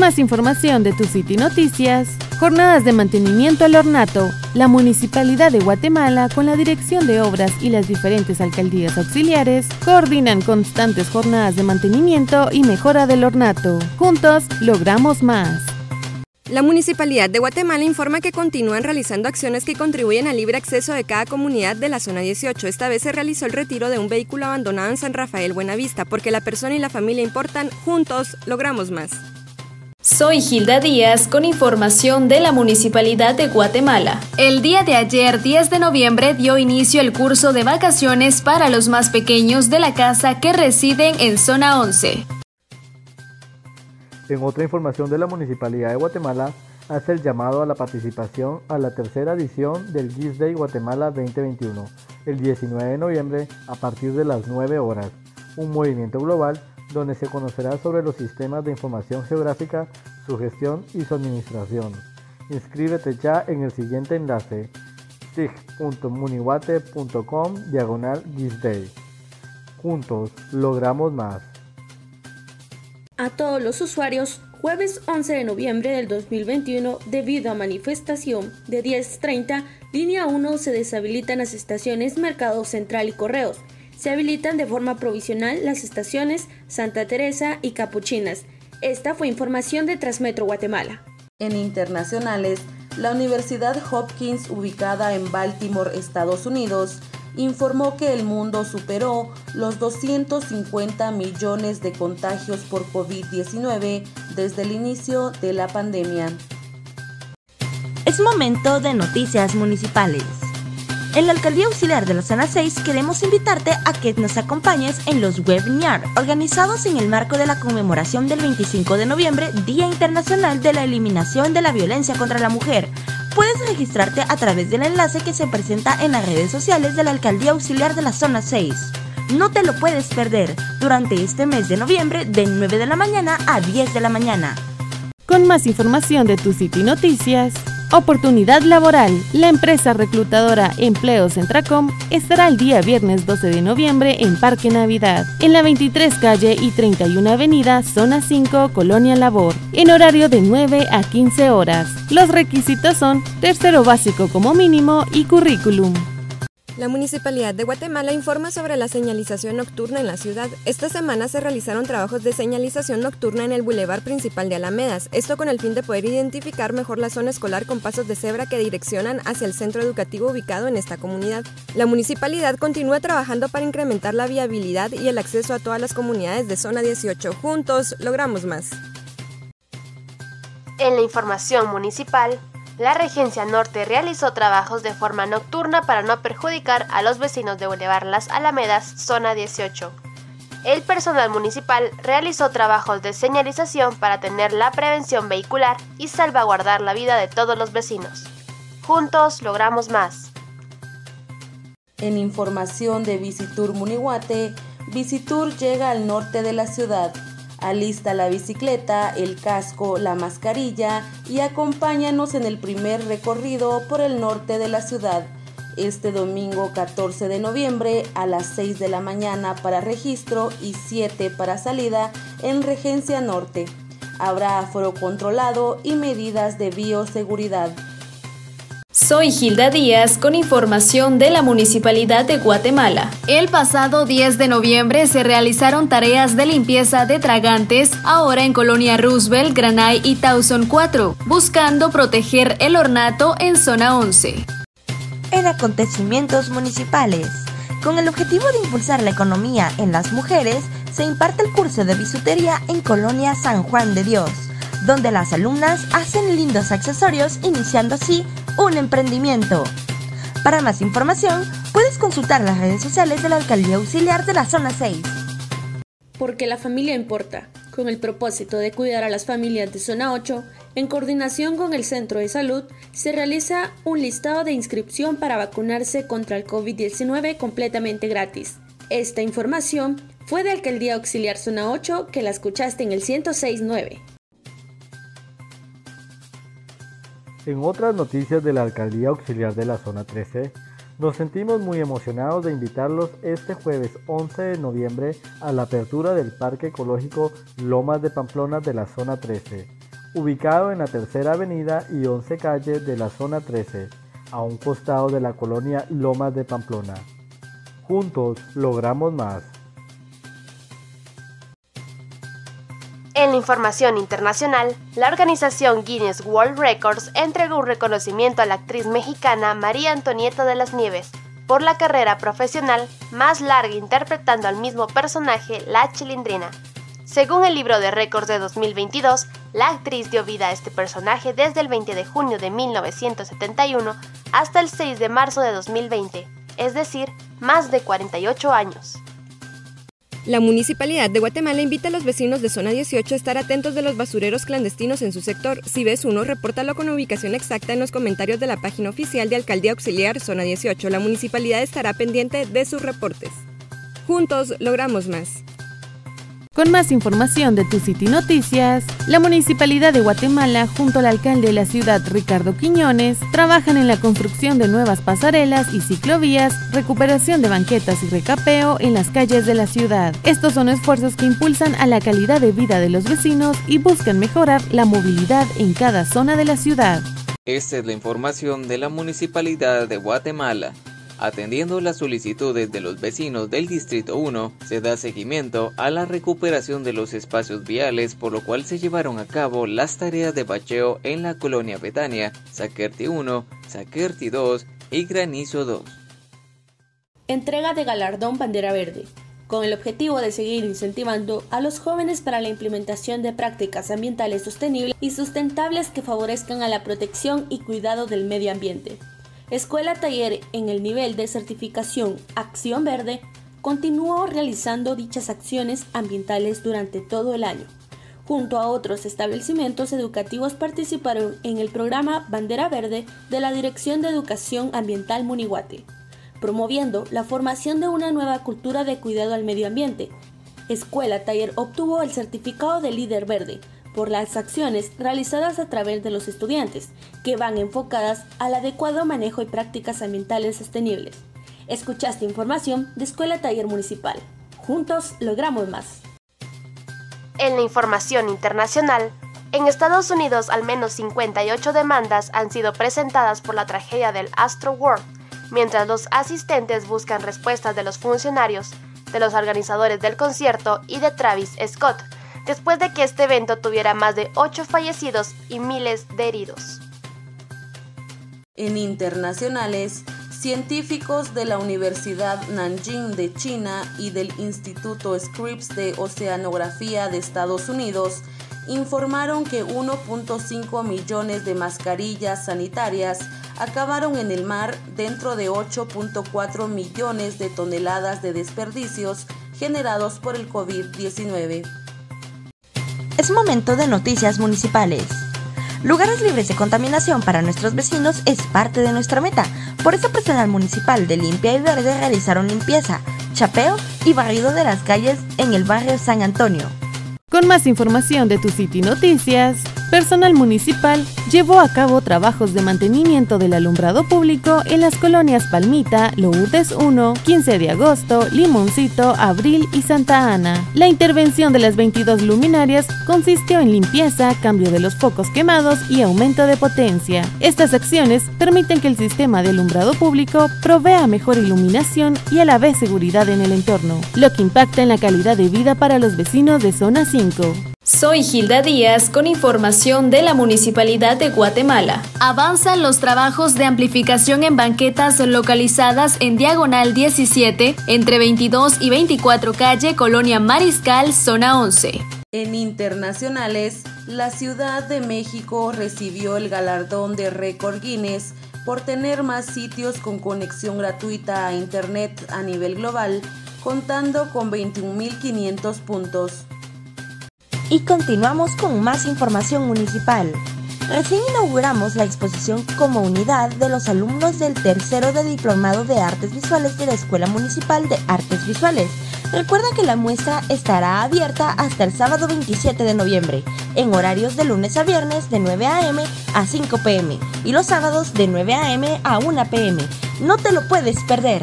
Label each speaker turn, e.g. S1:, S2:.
S1: más información de Tu City Noticias, jornadas de mantenimiento al ornato. La Municipalidad de Guatemala, con la Dirección de Obras y las diferentes alcaldías auxiliares, coordinan constantes jornadas de mantenimiento y mejora del ornato. Juntos, logramos más.
S2: La Municipalidad de Guatemala informa que continúan realizando acciones que contribuyen al libre acceso de cada comunidad de la zona 18. Esta vez se realizó el retiro de un vehículo abandonado en San Rafael Buenavista, porque la persona y la familia importan, juntos logramos más.
S3: Soy Gilda Díaz con información de la Municipalidad de Guatemala. El día de ayer, 10 de noviembre, dio inicio el curso de vacaciones para los más pequeños de la casa que residen en zona 11.
S4: En otra información de la Municipalidad de Guatemala, hace el llamado a la participación a la tercera edición del GIS Day Guatemala 2021, el 19 de noviembre a partir de las 9 horas, un movimiento global donde se conocerá sobre los sistemas de información geográfica, su gestión y su administración. Inscríbete ya en el siguiente enlace sig.muniwate.com diagonal. Juntos logramos más
S5: a todos los usuarios jueves 11 de noviembre del 2021 debido a manifestación de 10.30, línea 1 se deshabilitan las estaciones Mercado Central y Correos. Se habilitan de forma provisional las estaciones Santa Teresa y Capuchinas. Esta fue información de Transmetro Guatemala.
S6: En internacionales, la Universidad Hopkins, ubicada en Baltimore, Estados Unidos, informó que el mundo superó los 250 millones de contagios por COVID-19 desde el inicio de la pandemia.
S7: Es momento de noticias municipales. En la Alcaldía Auxiliar de la Zona 6 queremos invitarte a que nos acompañes en los webinars organizados en el marco de la conmemoración del 25 de noviembre, Día Internacional de la Eliminación de la Violencia contra la Mujer, Puedes registrarte a través del enlace que se presenta en las redes sociales de la Alcaldía Auxiliar de la Zona 6. No te lo puedes perder durante este mes de noviembre de 9 de la mañana a 10 de la mañana.
S1: Con más información de tu City Noticias, Oportunidad laboral. La empresa reclutadora Empleos Centracom estará el día viernes 12 de noviembre en Parque Navidad, en la 23 calle y 31 avenida, zona 5, Colonia Labor, en horario de 9 a 15 horas. Los requisitos son tercero básico como mínimo y currículum.
S2: La Municipalidad de Guatemala informa sobre la señalización nocturna en la ciudad. Esta semana se realizaron trabajos de señalización nocturna en el bulevar principal de Alamedas, esto con el fin de poder identificar mejor la zona escolar con pasos de cebra que direccionan hacia el centro educativo ubicado en esta comunidad. La municipalidad continúa trabajando para incrementar la viabilidad y el acceso a todas las comunidades de zona 18. Juntos logramos más.
S8: En la información municipal, la Regencia Norte realizó trabajos de forma nocturna para no perjudicar a los vecinos de Boulevard Las Alamedas, zona 18. El personal municipal realizó trabajos de señalización para tener la prevención vehicular y salvaguardar la vida de todos los vecinos. Juntos logramos más.
S6: En información de Visitur Munihuate, Visitur llega al norte de la ciudad Alista la bicicleta, el casco, la mascarilla y acompáñanos en el primer recorrido por el norte de la ciudad. Este domingo 14 de noviembre a las 6 de la mañana para registro y 7 para salida en Regencia Norte. Habrá aforo controlado y medidas de bioseguridad.
S3: Soy Gilda Díaz con información de la Municipalidad de Guatemala. El pasado 10 de noviembre se realizaron tareas de limpieza de tragantes ahora en Colonia Roosevelt, Granay y Towson 4, buscando proteger el ornato en zona 11.
S7: En acontecimientos municipales. Con el objetivo de impulsar la economía en las mujeres, se imparte el curso de bisutería en Colonia San Juan de Dios, donde las alumnas hacen lindos accesorios iniciando así un emprendimiento. Para más información, puedes consultar las redes sociales de la Alcaldía Auxiliar de la Zona 6.
S5: Porque la familia importa, con el propósito de cuidar a las familias de Zona 8, en coordinación con el Centro de Salud, se realiza un listado de inscripción para vacunarse contra el COVID-19 completamente gratis. Esta información fue de Alcaldía Auxiliar Zona 8 que la escuchaste en el 1069.
S4: En otras noticias de la Alcaldía Auxiliar de la Zona 13, nos sentimos muy emocionados de invitarlos este jueves 11 de noviembre a la apertura del Parque Ecológico Lomas de Pamplona de la Zona 13. ubicado en la Tercera Avenida y 11 Calle de la Zona 13, a un costado de la colonia Lomas de Pamplona. Juntos logramos más.
S8: En la información internacional, la organización Guinness World Records entregó un reconocimiento a la actriz mexicana María Antonieta de las Nieves por la carrera profesional más larga interpretando al mismo personaje, la Chilindrina. Según el libro de récords de 2022, la actriz dio vida a este personaje desde el 20 de junio de 1971 hasta el 6 de marzo de 2020, es decir, más de 48 años.
S2: La Municipalidad de Guatemala invita a los vecinos de Zona 18 a estar atentos de los basureros clandestinos en su sector. Si ves uno, repórtalo con ubicación exacta en los comentarios de la página oficial de Alcaldía Auxiliar Zona 18. La municipalidad estará pendiente de sus reportes. Juntos logramos más.
S1: Con más información de Tu City Noticias, la Municipalidad de Guatemala junto al alcalde de la ciudad Ricardo Quiñones trabajan en la construcción de nuevas pasarelas y ciclovías, recuperación de banquetas y recapeo en las calles de la ciudad. Estos son esfuerzos que impulsan a la calidad de vida de los vecinos y buscan mejorar la movilidad en cada zona de la ciudad.
S9: Esta es la información de la Municipalidad de Guatemala. Atendiendo las solicitudes de los vecinos del Distrito 1, se da seguimiento a la recuperación de los espacios viales, por lo cual se llevaron a cabo las tareas de bacheo en la colonia Betania, Saquerti 1, Saquerti 2 y Granizo 2.
S5: Entrega de galardón Bandera Verde con el objetivo de seguir incentivando a los jóvenes para la implementación de prácticas ambientales sostenibles y sustentables que favorezcan a la protección y cuidado del medio ambiente. Escuela Taller en el nivel de certificación Acción Verde continuó realizando dichas acciones ambientales durante todo el año. Junto a otros establecimientos educativos participaron en el programa Bandera Verde de la Dirección de Educación Ambiental Munihuate, promoviendo la formación de una nueva cultura de cuidado al medio ambiente. Escuela Taller obtuvo el certificado de líder verde, por las acciones realizadas a través de los estudiantes, que van enfocadas al adecuado manejo y prácticas ambientales sostenibles. Escuchaste información de Escuela Taller Municipal. Juntos logramos más.
S8: En la información internacional, en Estados Unidos al menos 58 demandas han sido presentadas por la tragedia del Astro World, mientras los asistentes buscan respuestas de los funcionarios, de los organizadores del concierto y de Travis Scott, después de que este evento tuviera más de 8 fallecidos y miles de heridos.
S6: En internacionales, científicos de la Universidad Nanjing de China y del Instituto Scripps de Oceanografía de Estados Unidos informaron que 1.5 millones de mascarillas sanitarias acabaron en el mar dentro de 8.4 millones de toneladas de desperdicios generados por el COVID-19.
S7: Es momento de noticias municipales. Lugares libres de contaminación para nuestros vecinos es parte de nuestra meta. Por eso personal municipal de Limpia y Verde realizaron limpieza, chapeo y barrido de las calles en el barrio San Antonio.
S1: Con más información de Tu City Noticias, personal municipal llevó a cabo trabajos de mantenimiento del alumbrado público en las colonias Palmita, Lourdes 1, 15 de agosto, Limoncito, Abril y Santa Ana. La intervención de las 22 luminarias consistió en limpieza, cambio de los focos quemados y aumento de potencia. Estas acciones permiten que el sistema de alumbrado público provea mejor iluminación y a la vez seguridad en el entorno, lo que impacta en la calidad de vida para los vecinos de Zona 5.
S3: Soy Gilda Díaz con información de la Municipalidad de Guatemala. Avanzan los trabajos de amplificación en banquetas localizadas en Diagonal 17, entre 22 y 24 calle, Colonia Mariscal, zona 11.
S6: En internacionales, la Ciudad de México recibió el galardón de récord Guinness por tener más sitios con conexión gratuita a Internet a nivel global, contando con 21.500 puntos.
S7: Y continuamos con más información municipal. Recién inauguramos la exposición como unidad de los alumnos del tercero de Diplomado de Artes Visuales de la Escuela Municipal de Artes Visuales. Recuerda que la muestra estará abierta hasta el sábado 27 de noviembre, en horarios de lunes a viernes de 9 a.m. a 5 p.m. y los sábados de 9 a.m. a 1 p.m. No te lo puedes perder.